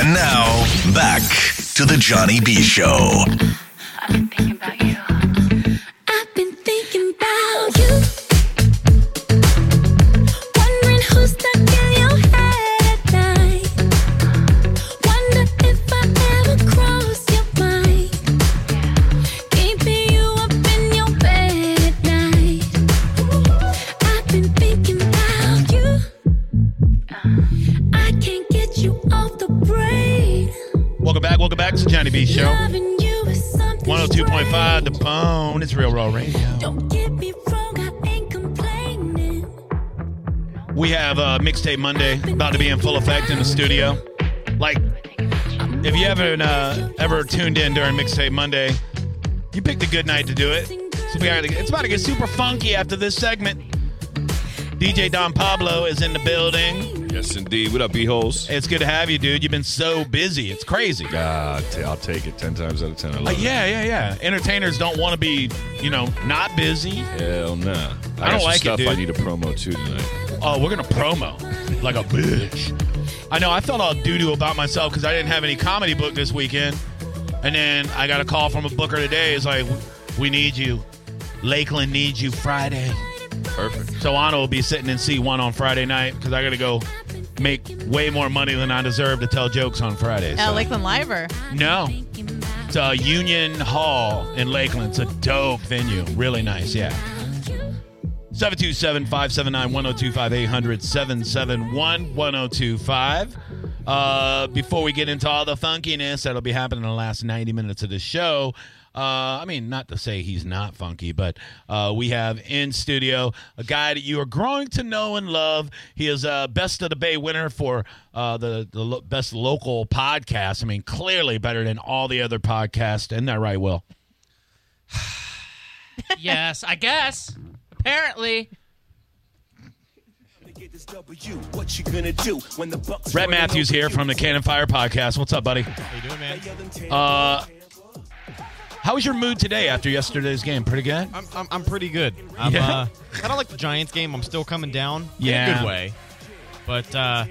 And now, back to the Johnny B. Show. I've been thinking about you. Bone. It's Real Raw Radio. Don't get me wrong, I ain't complaining. We have uh, Mixtape Monday about to be in full effect in the studio. Like, if you haven't uh, ever tuned in during Mixtape Monday, you picked a good night to do it. So we gotta, it's about to get super funky after this segment. DJ Don Pablo is in the building. Yes, indeed. What up, B-holes? It's good to have you, dude. You've been so busy. It's crazy. God, I'll take it 10 times out of 10. I love Uh, it. yeah, yeah, yeah. Entertainers don't want to be, you know, not busy. Hell nah. I, I don't like it, stuff I need a promo too tonight. Oh, we're gonna promo like a bitch. I know. I felt all doo doo about myself because I didn't have any comedy book this weekend, and then I got a call from a booker today. It's like, we need you. Lakeland needs you Friday. Perfect. So Anna will be sitting in C1 on Friday night because I got to go make way more money than I deserve to tell jokes on Fridays. Uh, So- Lakeland Liver. no, it's uh, Union Hall in Lakeland. It's a dope venue. Really nice. Yeah. 727 579 1025 800 771 1025. Uh, Before we get into all the funkiness that'll be happening in the last 90 minutes of the show, uh, I mean, not to say he's not funky, but uh, we have in studio a guy that you are growing to know and love. He is a Best of the Bay winner for uh, the, the lo- best local podcast. I mean, clearly better than all the other podcasts. Isn't that right, Will? yes, I guess. Apparently. Rhett Matthews here from the Cannon Fire Podcast. What's up, buddy? How you doing, man? Uh, how was your mood today after yesterday's game? Pretty good. I'm, I'm, I'm pretty good. I'm, Yeah? uh, kind of like the Giants game. I'm still coming down. In Yeah. a good way. But, uh,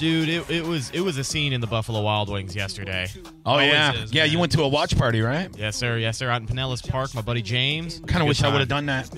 dude, it, it was it was a scene in the Buffalo Wild Wings yesterday. Oh Always yeah, is, yeah. man. You went to a watch party, right? Yes, sir. Yes, sir. Out in Pinellas Park, my buddy James. Kind of Good wish I would have done that.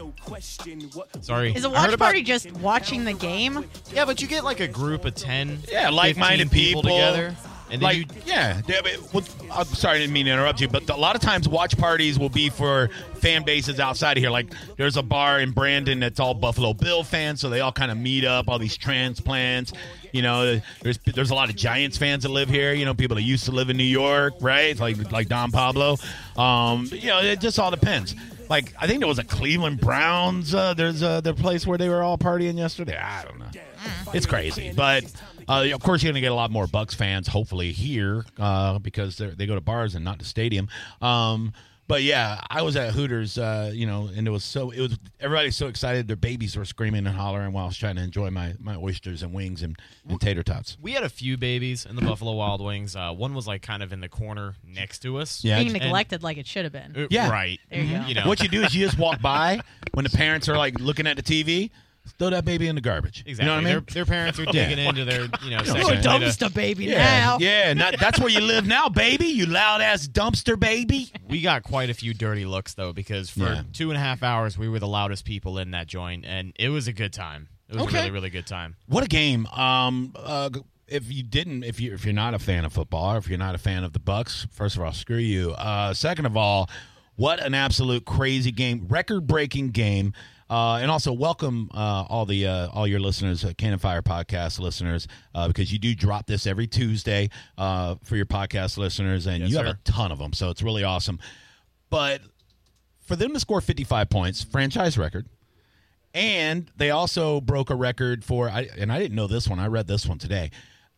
Sorry. Is a watch heard about- party just watching the game? Yeah, but you get like a group of 10, Yeah, like-minded 15 people, people. together. And then Like, you yeah. yeah, but- well, I'm sorry, I didn't mean to interrupt you, but a lot of times watch parties will be for fan bases outside of here. Like, there's a bar in Brandon that's all Buffalo Bill fans, so they all kind of meet up. All these transplants, you know. There's there's a lot of Giants fans that live here. You know, people that used to live in New York, right? Like like Don Pablo. Um, you know, it just all depends. Like, I think there was a Cleveland Browns. Uh, there's a the place where they were all partying yesterday. I don't know. It's crazy, but uh, of course you're going to get a lot more Bucks fans, hopefully here, uh, because they're- go to bars and not to stadium. Um, but yeah, I was at Hooters, uh, you know, and it was so it was everybody's so excited. Their babies were screaming and hollering while I was trying to enjoy my, my oysters and wings and, and tater tots. we had a few babies in the Buffalo Wild Wings. Uh, one was like kind of in the corner next to us. Yeah, Being and neglected like it should have been. Uh, Yeah. Right. There you go. You know. what you do is you just walk by when the parents are like looking at the TV, throw that baby in the garbage. Exactly. You know what I mean? Their, their parents are digging into their, you know, You're a section. dumpster baby yeah, now. yeah. Not, that's where you live now, baby. You loud ass dumpster baby. We got quite a few dirty looks though, because for Yeah. two and a half hours we were the loudest people in that joint, and it was a good time. It was Okay. a really, really good time. What a game! Um, uh, if you didn't, if you if you're not a fan of football, or if you're not a fan of the Bucks, first of all, screw you. Uh, second of all, what an absolute crazy game, record-breaking game. Uh, and also welcome uh, all the uh, all your listeners, uh, Cannon Fire podcast listeners, uh, because you do drop this every Tuesday uh, for your podcast listeners, and Yes, you have a ton of them, so it's really awesome. But for them to score 55 points, franchise record, and they also broke a record for, I, and I didn't know this one. I read this one today.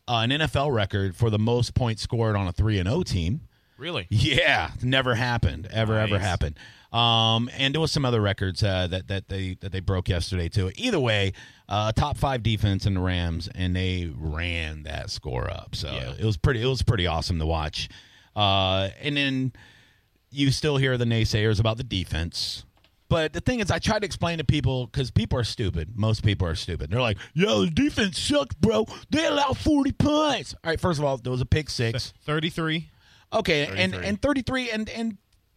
Uh, an NFL record for the most points scored on a three and O team. Really? Yeah, never happened. Ever ever happened. Um, and there was some other records uh, that that they that they broke yesterday too. Either way, uh, top five defense in the Rams, and they ran that score up. So Yeah. it was pretty. It was pretty awesome to watch. Uh, and then you still hear the naysayers about the defense. But the thing is, I try to explain to people because people are stupid. Most people are stupid. They're like, "Yo, the defense sucks, bro. They allow forty points." All right, first of all, there was a pick six. 33. Okay, and 33. and thirty three, and and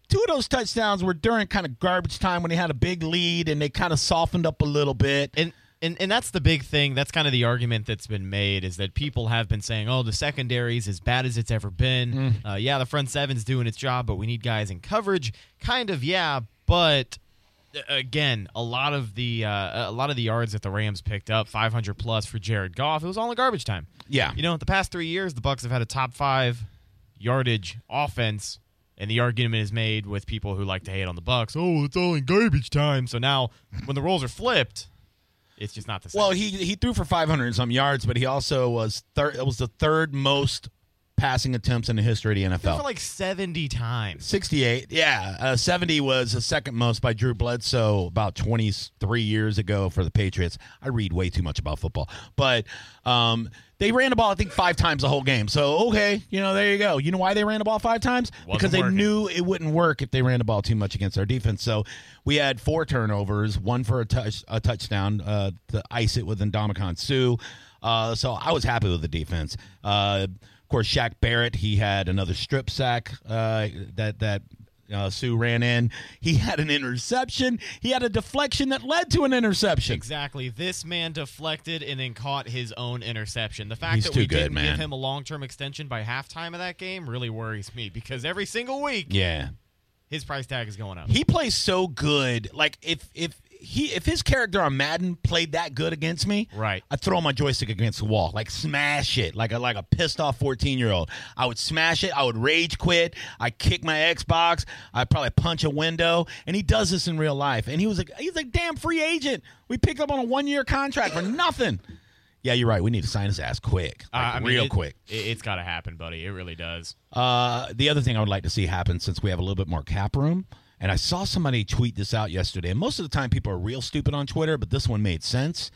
two of those touchdowns were during kind of garbage time when they had a big lead and they kind of softened up a little bit. And, and and that's the big thing. That's kind of the argument that's been made is that people have been saying, "Oh, the secondary's as bad as it's ever been." Uh, yeah, the front seven's doing its job, but we need guys in coverage. Kind of, yeah, but uh, again, a lot of the uh, a lot of the yards that the Rams picked up, 500 plus for Jared Goff, it was all in garbage time. Yeah. you know, the past three years, the Bucks have had a top five yardage offense. And the argument is made with people who like to hate on the Bucks. Oh, it's all in garbage time. So now, when the roles are flipped, it's just not the same. Well, he he threw for 500 and some yards, but he also was third. It was the third most passing attempts in the history of the NFL. for like 70 times. 68, yeah. Uh, 70 was the second most by Drew Bledsoe about 23 years ago for the Patriots. I read way too much about football. But um, they ran the ball, I think, five times the whole game. So, okay, you know, there you go. You know why they ran the ball five times? Wasn't because they working. knew it wouldn't work if they ran the ball too much against our defense. So we had four turnovers, one for a, touch, a touchdown uh, to ice it with Ndamukong Suh. Uh, so I was happy with the defense. Uh, of course, Shaq Barrett, he had another strip sack uh, that that uh, Suh ran in. He had an interception. He had a deflection that led to an interception. Exactly. This man deflected and then caught his own interception. The fact He's that too we good, didn't man. give him a long-term extension by halftime of that game really worries me because every single week Yeah, his price tag is going up. he plays so good. Like if if he if his character on Madden played that good against me, Right. I'd throw my joystick against the wall, like smash it, like a like a pissed off fourteen year old. I would smash it. I would rage quit. I kick my Xbox. I'd probably punch a window. And he does this in real life. And he was like, he's like, damn free agent. We picked up on a one year contract for nothing. Yeah, you're right. We need to sign his ass quick, Uh, like I mean, real it- quick. It, it's got to happen, buddy. It really does. Uh, the other thing I would like to see happen since we have a little bit more cap room, and I saw somebody tweet this out yesterday, and most of the time people are real stupid on Twitter, but this one made sense.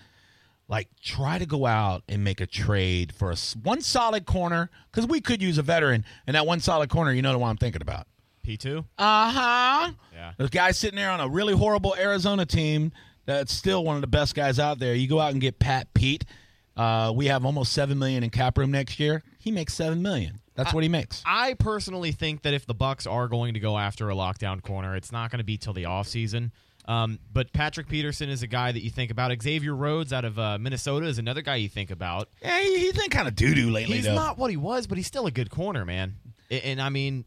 Like, try to go out and make a trade for a one solid corner because we could use a veteran, and that one solid corner, you know the one I'm thinking about. P2? Uh huh. Yeah. There's guys sitting there on a really horrible Arizona team that's still one of the best guys out there. You go out and get Pat Pete. Uh, we have almost seven million in cap room next year. He makes seven million. That's what he makes. I personally think that if the Bucks are going to go after a lockdown corner, it's not going to be till the offseason. Um, but Patrick Peterson is a guy that you think about. Xavier Rhodes out of uh, Minnesota is another guy you think about. Yeah, he, he's been kind of doo doo lately. He's though. not what he was, but he's still a good corner, man. And, and I mean,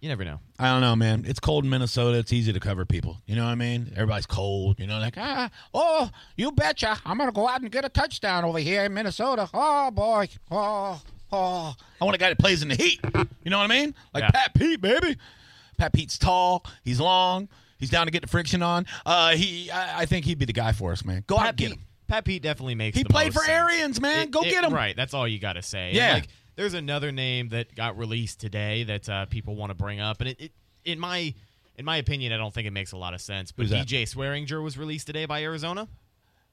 you never know. I don't know, man. It's cold in Minnesota. It's easy to cover people. You know what I mean? Everybody's cold. You know, like ah, oh, you betcha. I'm gonna go out and get a touchdown over here in Minnesota. Oh boy, oh, oh. I want a guy that plays in the heat. You know what I mean? Like Yeah. Pat Pete, baby. Pat Pete's tall. He's long. He's down to get the friction on. Uh, he, I, I think he'd be the guy for us, man. Go out Pat get Pete, him. Pat Pete definitely makes. He played for sense. Arians, man. It- Go it- get him. Right, that's all you got to say. Yeah. like, there's another name that got released today that uh, people want to bring up, and it, it, in my in my opinion, I don't think it makes a lot of sense. But Who's that? DJ Swearinger was released today by Arizona.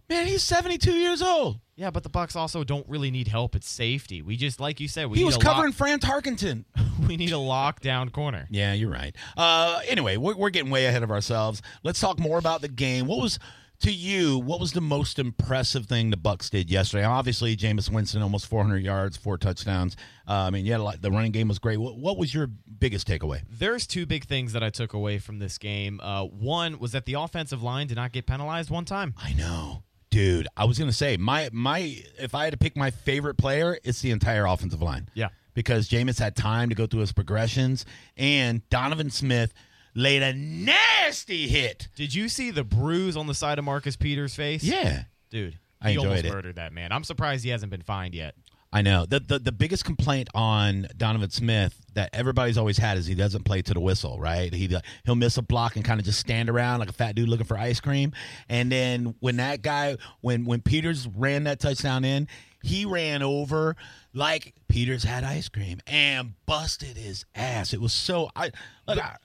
Man, he's 72 years old. Yeah, but the Bucks also don't really need help at safety. We just, like you said, we He was covering lock, Fran Tarkenton. we need a lockdown corner. Yeah, you're right. Uh, anyway, we're, we're getting way ahead of ourselves. Let's talk more about the game. What was to you? What was the most impressive thing the Bucks did yesterday? Obviously, Jameis Winston almost 400 yards, four touchdowns. Uh, I mean, yeah, the running game was great. What, what was your biggest takeaway? There's two big things that I took away from this game. Uh, one was that the offensive line did not get penalized one time. I know, dude. I was gonna say my my if I had to pick my favorite player, it's the entire offensive line. Yeah. because Jameis had time to go through his progressions, and Donovan Smith laid a nasty hit. Did you see the bruise on the side of Marcus Peters' face? Yeah. Dude, I he almost it. murdered that man. I'm surprised he hasn't been fined yet. I know. The, the the biggest complaint on Donovan Smith that everybody's always had is he doesn't play to the whistle, right? He he'll miss a block and kind of just stand around like a fat dude looking for ice cream. And then when that guy when when Peters ran that touchdown in, he ran over like Peters had ice cream and busted his ass. It was so I look I,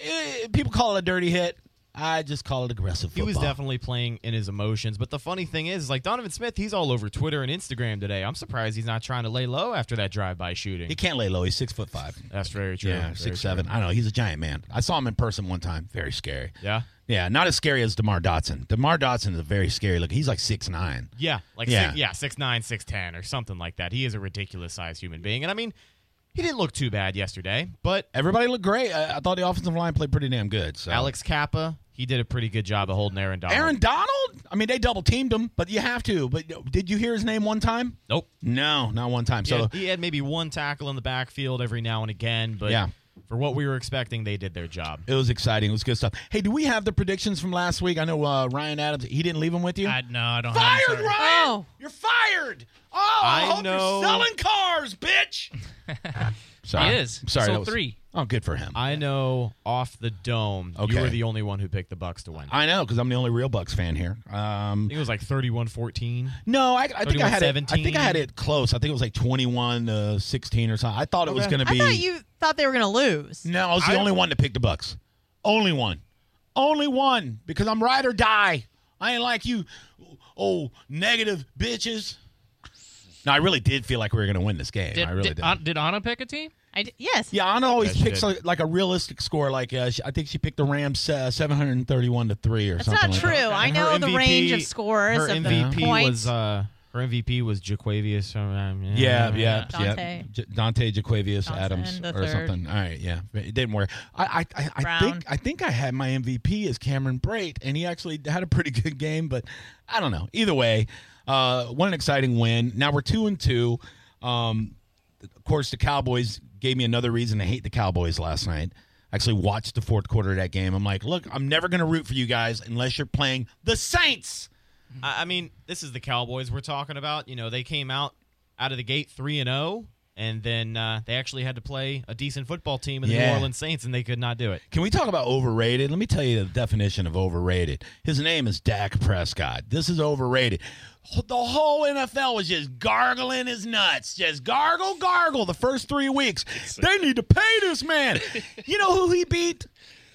eh, people call it a dirty hit. I just call it aggressive He was definitely playing in his emotions. But the funny thing is, like Donovan Smith, he's all over Twitter and Instagram today. I'm surprised he's not trying to lay low after that drive-by shooting. He can't lay low. He's six foot five. That's very true. Yeah, Very six true. seven. I don't know. He's a giant man. I saw him in person one time. Very scary. Yeah. Yeah, not as scary as Demar Dotson. Demar Dotson is a very scary look. He's like six nine. Yeah, like Yeah. Six, yeah, six nine, six ten, or something like that. He is a ridiculous sized human being, and I mean, he didn't look too bad yesterday. But Everybody looked great. I, I thought the offensive line played pretty damn good. So. Alex Cappa, he did a pretty good job of holding Aaron Donald. Aaron Donald? I mean, they double teamed him, but you have to. But did you hear his name one time? nope. No, not one time. He So had, he had maybe one tackle in the backfield every now and again, but Yeah. for what we were expecting, they did their job. it was exciting. It was good stuff. Hey, do we have the predictions from last week? I know uh, Ryan Adams. He didn't leave them with you. I, no, I don't fired, have. Ryan. Oh. You're fired. Oh, I, I hope know. you're selling cars, bitch. sorry, He is. I'm sorry. Sold that was- three. Oh, good for him. I know off the dome, Okay. you were the only one who picked the Bucks to win. I I know because I'm the only real Bucks fan here. Um, think it was like 31-14. no, I, I think I had it. I 31-17. think I had it close. I think it was like 21 to 16 or something. I thought it was going to I be. thought you thought they were going to lose. No, I was the I- only one to pick the Bucks. Only one. Only one. Because I'm ride or die. I ain't like you, oh, negative bitches. No, I really did feel like we were going to win this game. Did, I really did, did. An- did Anna pick a team? I d- yes. yeah, Anna always Yeah, she picks did. like, like a realistic score. Like uh, she, I think she picked the Rams uh, 731 to three or something. That's something. not like true. that. I And know her the MVP range of scores Her of the MVP points. was uh, her MVP was Jaquavius. Um, Yeah, yeah, Dante. yeah. J- Dante Jaquavius Johnson, Adams the or third. something. All right, yeah, it didn't work. I, I, I, I Brown. think, I think I had my MVP as Cameron Brate, and he actually had a pretty good game. But I don't know. Either way, uh, what an exciting win. Now we're two and two. Um, of course, the Cowboys gave me another reason to hate the Cowboys last night. I actually watched the fourth quarter of that game. I'm like, look, I'm never going to root for you guys unless you're playing the Saints. I mean, this is the Cowboys we're talking about. You know, they came out out of the gate three and zero, and then uh, they actually had to play a decent football team in the Yeah. New Orleans Saints, and they could not do it. Can we talk about overrated? Let me tell you the definition of overrated. His name is Dak Prescott. This is overrated. The whole NFL was just gargling his nuts. Just gargle, gargle the first three weeks. They need to pay this man. You know who he beat?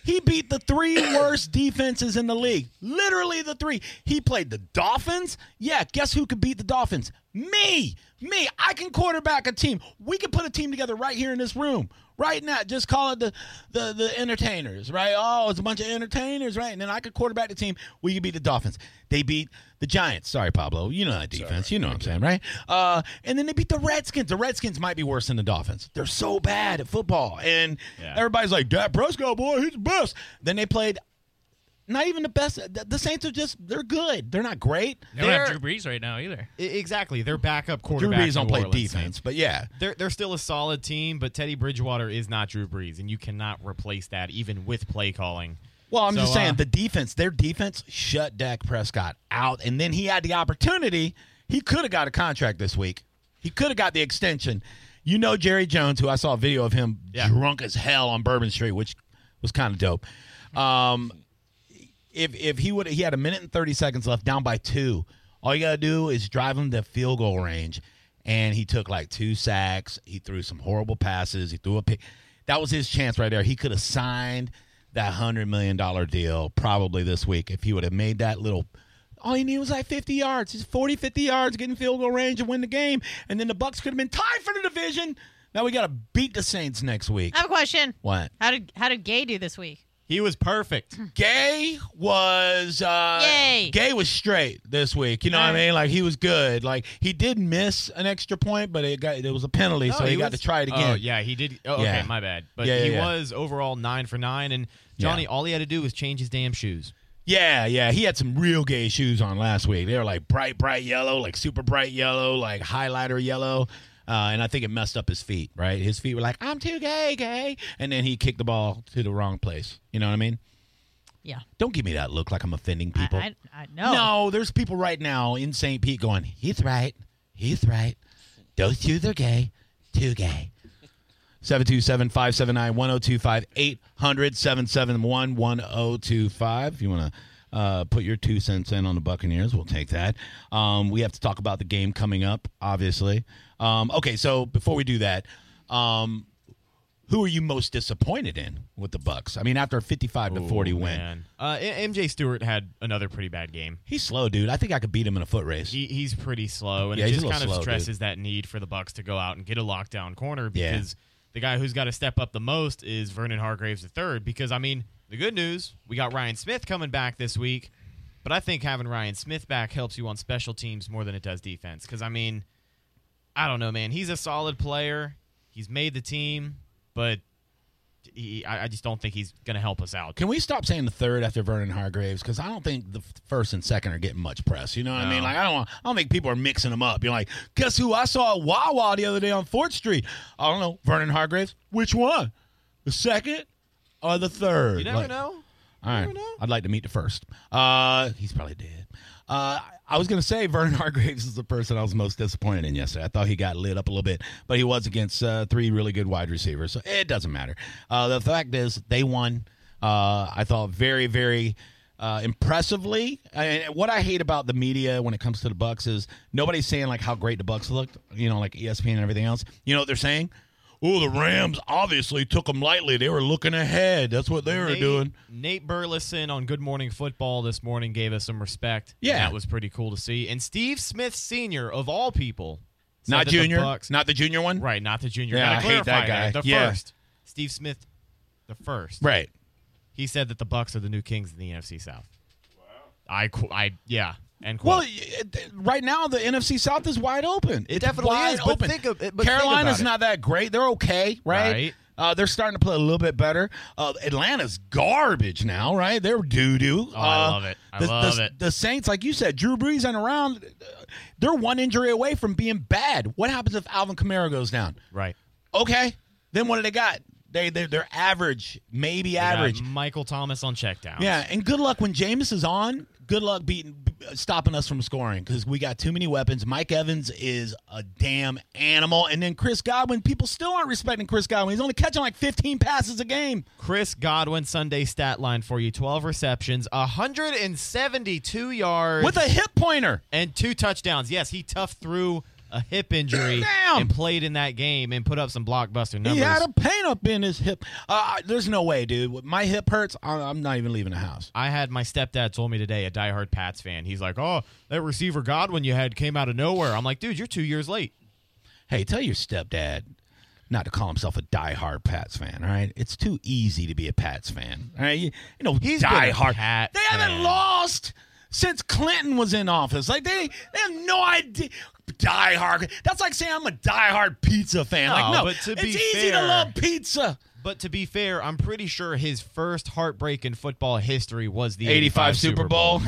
He beat the three worst defenses in the league. Literally the three. He played the Dolphins. Yeah, guess who could beat the Dolphins? Me. Me. I can quarterback a team. We can put a team together right here in this room. Right now. Just call it the the, the entertainers, right? Oh, it's a bunch of entertainers, right? And then I could quarterback the team. We could beat the Dolphins. They beat the Giants. Sorry, Pablo. You know that defense. You know what I'm saying, right? Uh, and then they beat the Redskins. The Redskins might be worse than the Dolphins. They're so bad at football. And Yeah. everybody's like, Dak Prescott, boy, he's the best. Then they played not even the best. The the Saints are just, they're good. They're not great. They don't have They're- Drew Brees right now either. I- exactly, their backup quarterback. Drew. Brees don't New play Orleans defense, Saints. but yeah. They're they're still a solid team, but Teddy Bridgewater is not Drew Brees, and you cannot replace that even with play calling. Well, I'm So, just saying uh, the defense, their defense shut Dak Prescott out, and then he had the opportunity. He could have got a contract this week. He could have got the extension. You know Jerry Jones, who I saw a video of him Yeah. drunk as hell on Bourbon Street, which was kind of dope. Um, if if he would he had a minute and 30 seconds left down by two all you gotta do is drive him to field goal range. And he took like two sacks. He threw some horrible passes. He threw a pick. That was his chance right there. He could have signed that hundred million dollar deal probably this week if he would have made that little all he needed was like 50 yards. He's 40 50 yards getting field goal range and win the game. And then the bucks could have been tied for the division. Now we gotta beat the saints next week. I have a question. what? How did how did Gay do this week? He was perfect. Gay was uh Yay. Gay was straight this week. You know what I mean? Like he was good. Like he did miss an extra point, but it got it was a penalty, so No, he, got was- to try it again. Oh yeah, he did. Oh, Yeah. Okay, my bad. But Yeah, yeah, he yeah. was overall nine for nine, and Johnny, Yeah. all he had to do was change his damn shoes. Yeah, yeah. He had some real gay shoes on last week. They were like bright, bright yellow, like super bright yellow, like highlighter yellow. Uh, and I think it messed up his feet, right? His feet were like, I'm too gay, gay. And then he kicked the ball to the wrong place. You know what I mean? Yeah. Don't give me that look like I'm offending people. I, I, I know. No, there's people right now in St. Pete going, he's right. He's right. Those two are gay. Too gay. 727 579 1025 800 771 1025. If you want to uh, put your two cents in on the Buccaneers, we'll take that. Um, we have to talk about the game coming up, obviously. Um, okay, so before we do that, um, who are you most disappointed in with the Bucks? I mean, after a 55 to 40 Ooh, win. Uh, MJ Stewart had another pretty bad game. he's slow, dude. I think I could beat him in a foot race. He, he's pretty slow, and Yeah, it just kind of slow, stresses that need for the Bucks to go out and get a lockdown corner Yeah. because the guy who's got to step up the most is Vernon Hargreaves III. Because I mean, the good news we got Ryan Smith coming back this week, but I think having Ryan Smith back helps you on special teams more than it does defense. Because I mean, I don't know, man. He's a solid player. He's made the team, but he, I, I just don't think he's going to help us out. Can we stop saying the third after Vernon Hargreaves? Because I don't think the first and second are getting much press. You know what I mean? Like I don't, want, I don't think people are mixing them up. You're like, guess who I saw at Wawa the other day on Fourth Street? I don't know, Vernon Hargreaves. Which one? The second or the third? You never Like- know. All right. know. I'd like to meet the first. Uh, he's probably dead. Uh, I was going to say Vernon Hargreaves is the person I was most disappointed in yesterday. I thought he got lit up a little bit, but he was against uh, three really good wide receivers, so it doesn't matter. Uh, the fact is, they won. Uh, I thought very, very uh, impressively. And what I hate about the media when it comes to the Bucks is nobody's saying like how great the Bucks looked. You know, like ESPN and everything else. You know what they're saying? Oh, the Rams obviously took them lightly. They were looking ahead. That's what they were Nate, doing. Nate Burleson on Good Morning Football this morning gave us some respect. Yeah. that was pretty cool to see. And Steve Smith Senior, of all people, Not that the junior, Bucks- not the junior one. right? Not the junior. Yeah, I hate that clarify guy. The Yeah. first, Steve Smith, the first. Right. He said that the Bucks are the new kings in the NFC South. Wow. I, I, yeah, and Well, it- right now the NFC South is wide open. It It's definitely wide is, but open. think of- but Carolina's not that great. They're okay, right? Right. Uh, they're starting to play a little bit better. Uh, Atlanta's garbage now, right? They're doo doo. Oh, I love it. I the, love the, it. The Saints, like you said, Drew Brees and around. uh, They're one injury away from being bad. What happens if Alvin Kamara goes down? right. Okay, then what do they got? They they they're average, maybe They got average. Michael Thomas on checkdowns. Yeah, and good luck when Jameis is on. Good luck beating, stopping us from scoring because we got too many weapons. Mike Evans is a damn animal, and then Chris Godwin. People still aren't respecting Chris Godwin. He's only catching like 15 passes a game. Chris Godwin Sunday stat line for you: twelve receptions, hundred and seventy-two yards, with a hip pointer. and two touchdowns. Yes, he toughed through a hip injury Damn. and played in that game and put up some blockbuster numbers. He had a pain up in his hip. Uh, there's no way, dude. My hip hurts. I'm not even leaving the house. I had my stepdad told me today, a diehard Pats fan. He's like, "Oh, that receiver Godwin you had came out of nowhere." I'm like, "Dude, you're two years late." Hey, tell your stepdad not to call himself a diehard Pats fan. All right, it's too easy to be a Pats fan. All right, you, you know He's diehard. Pat they haven't fan. lost since Clinton was in office. Like they, they have no idea. Diehard. That's like saying I'm a diehard pizza fan. like No, no, but to it's be easy to fair- love pizza. But to be fair, I'm pretty sure his first heartbreak in football history was the 85 Super Bowl.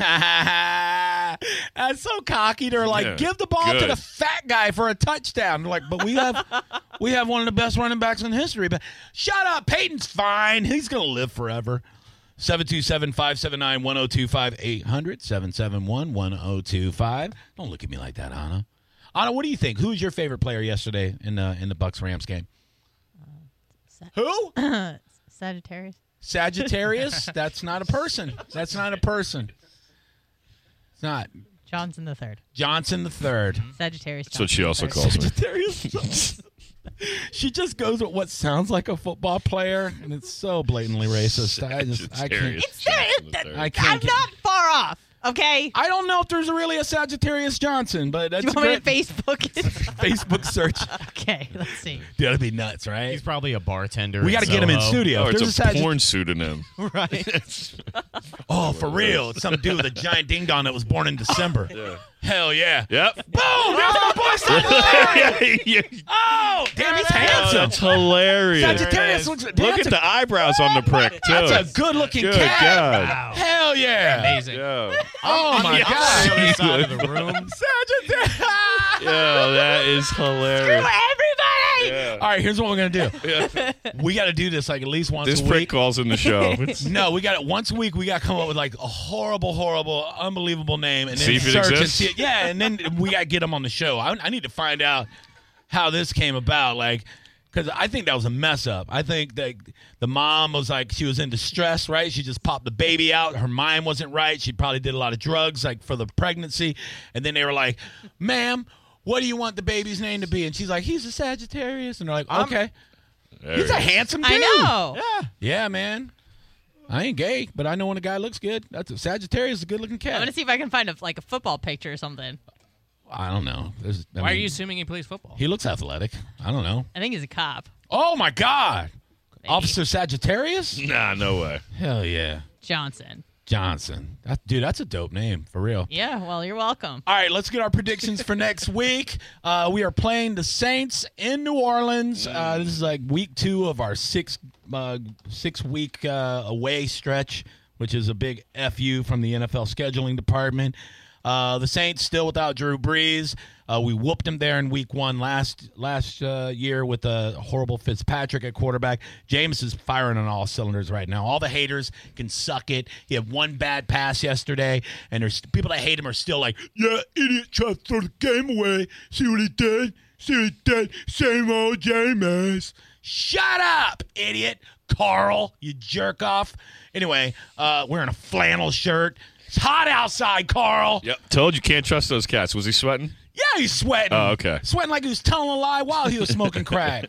That's so cocky. They're like, Yeah, give the ball to the fat guy for a touchdown. They're like, but we have we have one of the best running backs in history. But shut up. Peyton's fine. He's gonna live forever. 727-579-1025 800 771 1025. Don't look at me like that, Anna. Anna, what do you think? Who's your favorite player yesterday in the in the Bucks Rams game? Uh, Who? Sagittarius. Sagittarius? That's not a person. That's not a person. It's not. Johnson the third. Johnson the third. Sagittarius. That's what she also calls me. Sagittarius. She just goes with what sounds like a football player, and it's so blatantly racist. I just, I can't. Sagittarius Johnson the. I can't. I'm get- not far off. Okay. I don't know if there's really a Sagittarius Johnson, but that's you want me to. Facebook it? Facebook search. okay. Let's see. Dude, that'd be nuts, right? He's probably a bartender. we got to get him in studio. Oh, it's there's a, Sagitt- porn pseudonym. right? Oh, for real. It's some dude with a giant ding dong that was born in December. Hell yeah. Yep. Boom! There's my boy Sagittarius. Yeah, Oh, damn, he's Oh, handsome. that's hilarious. Sagittarius looks. Look at a- the eyebrows on the oh prick too. That's a good looking Good cat. God. Hell yeah. Amazing. Yo, Oh my On god. side of the room. Sagittarius. yo, that is hilarious. All right, here's what we're gonna do. Yeah. We got to do this like at least once a week. This a prick week. calls in the show. No, we got it once a week. We got to come up with like a horrible, horrible, unbelievable name, and then See if it search and exists? see it. Yeah, and then we got to get them on the show. I, I need to find out how this came about. Like, because I think that was a mess up. I think that the mom was like she was in distress, right? She just popped the baby out. Her mind wasn't right. She probably did a lot of drugs, like for the pregnancy, and then they were like, "Ma'am." What do you want the baby's name to be? And she's like, he's a Sagittarius. And they're like, okay. There He's a is. handsome dude. I know. Yeah. Yeah, man. I ain't gay, but I know when a guy looks good. That's a Sagittarius is a good looking cat. I'm gonna see if I can find a like a football picture or something. I don't know. There's, I Why are mean, you assuming he plays football? He looks athletic. I don't know. I think he's a cop. Oh my God, Maybe. Officer Sagittarius. Nah, no way. Hell yeah, Johnson. Johnson. That, dude, that's a dope name for real. Yeah. Well, you're welcome. All right, let's get our predictions for next week. Uh, we are playing the Saints in New Orleans. Uh, this is like week two of our six uh, six week uh, away stretch, which is a big fu from the NFL scheduling department. Uh, the Saints still without Drew Brees. Uh, we whooped him there in Week One last last uh, year with a horrible Fitzpatrick at quarterback. Jameis is firing on all cylinders right now. All the haters can suck it. He had one bad pass yesterday, and there's people that hate him are still like, "Yeah, idiot, tried to throw the game away. See what he did? See what he did? Same old Jameis." Shut up, idiot, Carl. You jerk off. Anyway, uh, wearing a flannel shirt. It's hot outside, Carl. Yep. Told you can't trust those cats. Was he sweating? Yeah, he's sweating. Oh, okay. Sweating like he was telling a lie while he was smoking crack.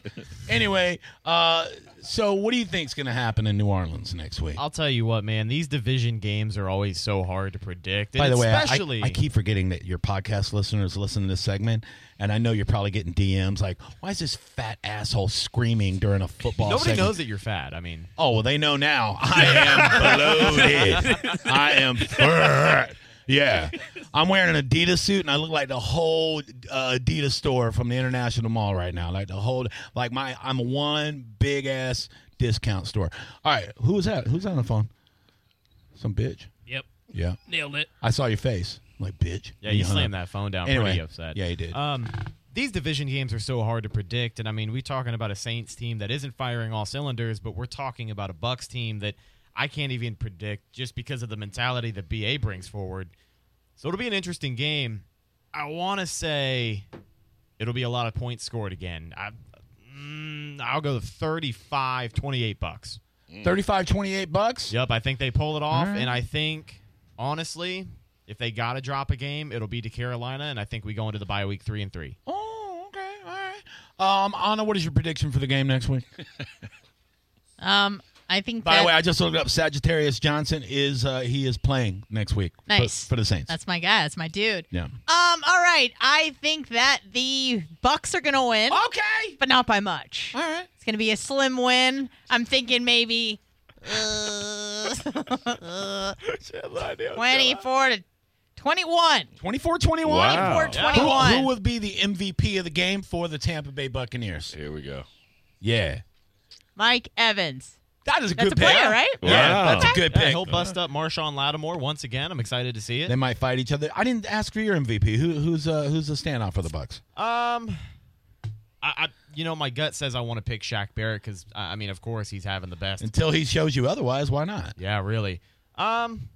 anyway, uh, so what do you think's going to happen in New Orleans next week? I'll tell you what, man. These division games are always so hard to predict. By the way, I- especially I, I keep forgetting that your podcast listeners listen to this segment, and I know you're probably getting DMs like, "Why is this fat asshole screaming during a football?" nobody segment? knows that you're fat. I mean, Oh well, they know now. I am bloated. I am. fat. Yeah, I'm wearing an Adidas suit, and I look like the whole uh, Adidas store from the International Mall right now. Like the whole, like my, I'm one big ass discount store. All right, who was that? Who's on the phone? Some bitch. Yep. Yeah, Nailed it. I saw your face. I'm like bitch. yeah, And you hung slammed up. that phone down Anyway, pretty upset. yeah, he did. Um, these division games are so hard to predict, and I mean, we're talking about a Saints team that isn't firing all cylinders, but we're talking about a Bucks team that I can't even predict just because of the mentality that BA brings forward. So it'll be an interesting game. I want to say it'll be a lot of points scored again. I, mm, I'll go 35 28 bucks. 35, 28 bucks. Yep, I think they pull it off, All right. and I think honestly, if they got to drop a game, it'll be to Carolina, and I think we go into the bye week three and three. Oh, okay, all right. Um, Anna, what is your prediction for the game next week? Um, I think. By that, the way, I just looked up. Sagittarius Johnson is uh, he is playing next week. Nice. for, the Saints. that's my guy. That's my dude. yeah. Um. All right. I think that the Bucks are gonna win, Okay. but not by much. All right. It's gonna be a slim win. I'm thinking maybe uh, twenty-four to twenty-one. 24-21. Wow. 24 Who, 21. who would be the MVP of the game for the Tampa Bay Buccaneers? Here we go. Yeah. Mike Evans. That is a That's good a pick. player, right? Yeah, Wow. that's a good Yeah, pick. he'll bust up Marshon Lattimore once again. I'm excited to see it. They might fight each other. I didn't ask for your MVP. Who, who's uh, who's the standout for the Bucks? Um, I, I you know my gut says I want to pick Shaq Barrett because I I mean of course he's having the best. Until he shows you otherwise, why not? Yeah, really. Um,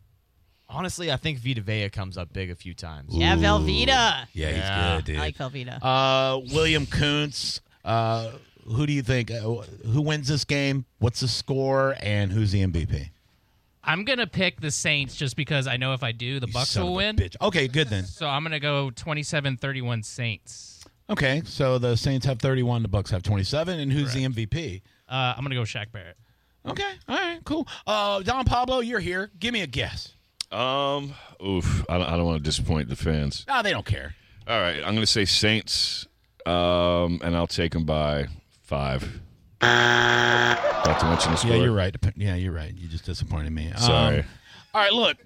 honestly, I think Vita Vea comes up big a few times. Yeah, Velveeta. Yeah, Yeah. he's good, dude. I like Velveeta. Uh, William Kuntz. Uh, who do you think? Uh, who wins this game? What's the score? And who's the MVP? I'm gonna pick the Saints just because I know if I do, the You Bucks will win. Bitch. Okay, good then. So I'm gonna go 27-31 Saints. Okay, so the Saints have 31, the Bucks have 27, and who's the MVP? Uh, I'm gonna go Shaq Barrett. Okay, all right, cool. Uh, Don Pablo, you're here. Give me a guess. Um, oof. I don't, I don't want to disappoint the fans. Ah, they don't care. All right, I'm going to say Saints, um, and I'll take them by five. Not to mention the score. Yeah, you're right. Yeah, you're right. You just disappointed me. Um, Sorry. all right, look.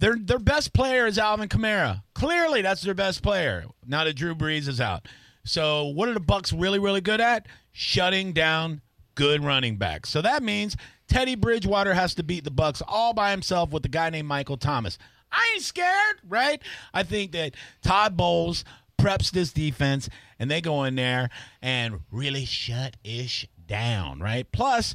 Their their best player is Alvin Kamara. Clearly, that's their best player. Now that Drew Brees is out. So, what are the Bucks really really good at? Shutting down good running backs. So that means Teddy Bridgewater has to beat the Bucks all by himself with a guy named Michael Thomas. I ain't scared, right? I think that Todd Bowles preps this defense and they go in there and really shut ish down, right? Plus,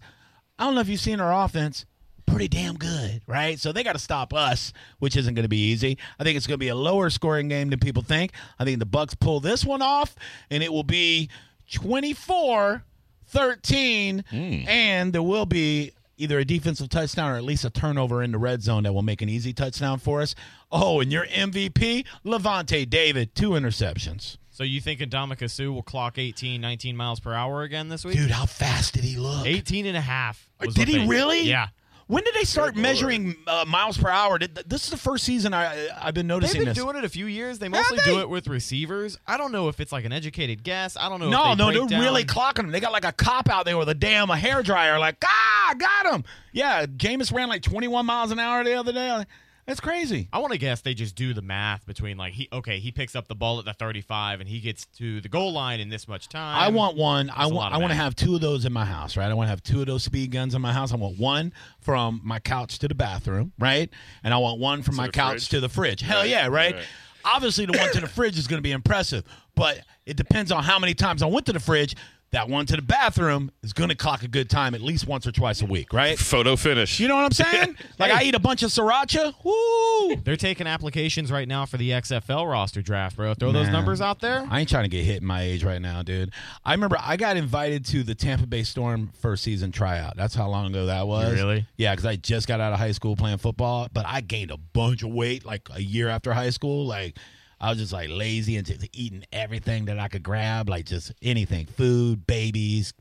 I don't know if you've seen our offense. Pretty damn good, right? So they got to stop us, which isn't going to be easy. I think it's going to be a lower scoring game than people think. I think the Bucks pull this one off, and it will be 24 13, hmm. and there will be either a defensive touchdown or at least a turnover in the red zone that will make an easy touchdown for us. Oh, and your MVP, Lavonte David, two interceptions. So you think Ndamukong Suh will clock 18, 19 miles per hour again this week? Dude, how fast did he look? 18 and a half. Did he really? Yeah. When did they start measuring uh, miles per hour? Did, this is the first season I I've been noticing. They've been this. doing it a few years. They mostly they? do it with receivers. I don't know if it's like an educated guess. I don't know. no, if they no, they're down- really clocking them. They got like a cop out there with a damn a hair dryer. Like, ah, got him. Yeah, Jameis ran like 21 miles an hour the other day. That's crazy. I want to guess they just do the math between like he okay he picks up the ball at the 35 and he gets to the goal line in this much time. I want one. I That's a want. I want to have two of those in my house, right? I want to have two of those speed guns in my house. I want one from my couch to the bathroom, right? And I want one from my couch fridge. to the fridge. Hell Right, yeah, right? right. Obviously, the one to the fridge is going to be impressive, but it depends on how many times I went to the fridge. That one to the bathroom is going to clock a good time at least once or twice a week, right? Photo finish. You know what I'm saying? like I eat a bunch of sriracha. Woo! They're taking applications right now for the XFL roster draft, bro. Throw those numbers out there. I ain't trying to get hit in my age right now, dude. I remember I got invited to the Tampa Bay Storm first season tryout. That's how long ago that was. Really? Yeah, because I just got out of high school playing football, but I gained a bunch of weight like a year after high school. Like I was just like lazy and just eating everything that I could grab, like just anything, food, babies,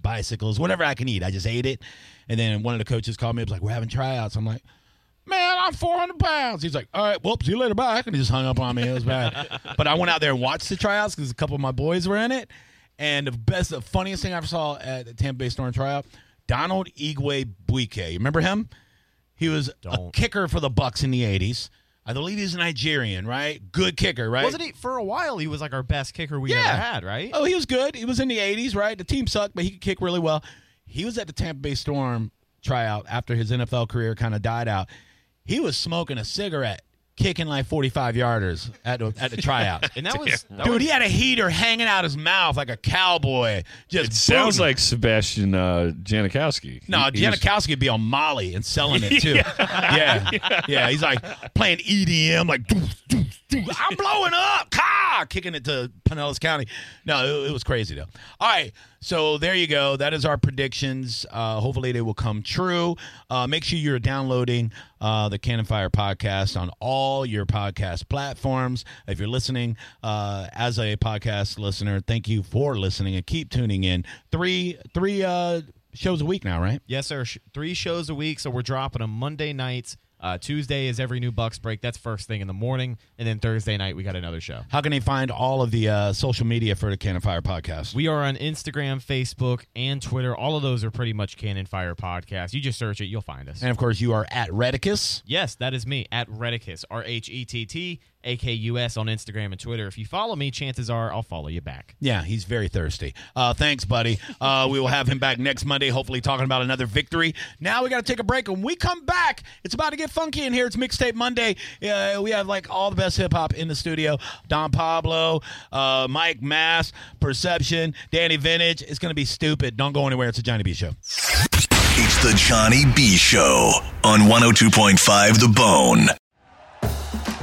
bicycles, whatever I can eat. I just ate it. And then one of the coaches called me up, was like, "We're having tryouts." I'm like. Man, I'm 400 pounds. He's like, all right, well, see you later, bye. And he just hung up on me. It was bad. but I went out there and watched the tryouts because a couple of my boys were in it. And the best, the funniest thing I ever saw at the Tampa Bay Storm tryout, Donald Igwe Buike. You remember him? He was a Don't. kicker for the Bucks in the 80s. I believe he's a Nigerian, right? Good kicker, right? Wasn't he for a while? He was like our best kicker we Yeah. ever had, right? Oh, he was good. He was in the 80s, right? The team sucked, but he could kick really well. He was at the Tampa Bay Storm tryout after his NFL career kind of died out. He was smoking a cigarette, kicking like 45 yarders at the, at the tryout. And that was that Dude, was- he had a heater hanging out his mouth like a cowboy. Just It sounds booting. like Sebastian uh, Janikowski. No, He- he Janikowski would be on Molly and selling it too. yeah. yeah, He's like playing EDM, like doof, doof, doof. I'm blowing up, ka, kicking it to Pinellas County. No, it, it was crazy though. All right, so there you go. That is our predictions. Uh, hopefully they will come true. Uh, make sure you're downloading uh, the Cannon Fire podcast on all your podcast platforms. If you're listening uh, as a podcast listener, thank you for listening and keep tuning in. Three three uh, shows a week now, right? Yes, sir. Three shows a week, so we're dropping them Monday nights. Uh, Tuesday is every new Bucks break. That's first thing in the morning, and then Thursday night we got another show. How can they find all of the uh, social media for the Cannon Fire podcast? We are on Instagram, Facebook, and Twitter. All of those are pretty much Cannon Fire Podcast. You just search it, you'll find us. and of course, you are at Rhettakus. yes, that is me at Rhettakus, R H E T T A K U S on Instagram and Twitter. If you follow me, chances are I'll follow you back. Yeah, he's very thirsty. Uh, thanks, buddy. Uh, we will have him back next Monday, hopefully talking about another victory. Now we got to take a break. When we come back, it's about to get funky in here. It's Mixtape Monday. Uh, we have like all the best hip hop in the studio. Don Pablo, uh, Mike Mass, Perception, Danny Vintage. It's going to be stupid. Don't go anywhere. It's a Johnny B show. It's the Johnny B Show on 102.5 The Bone.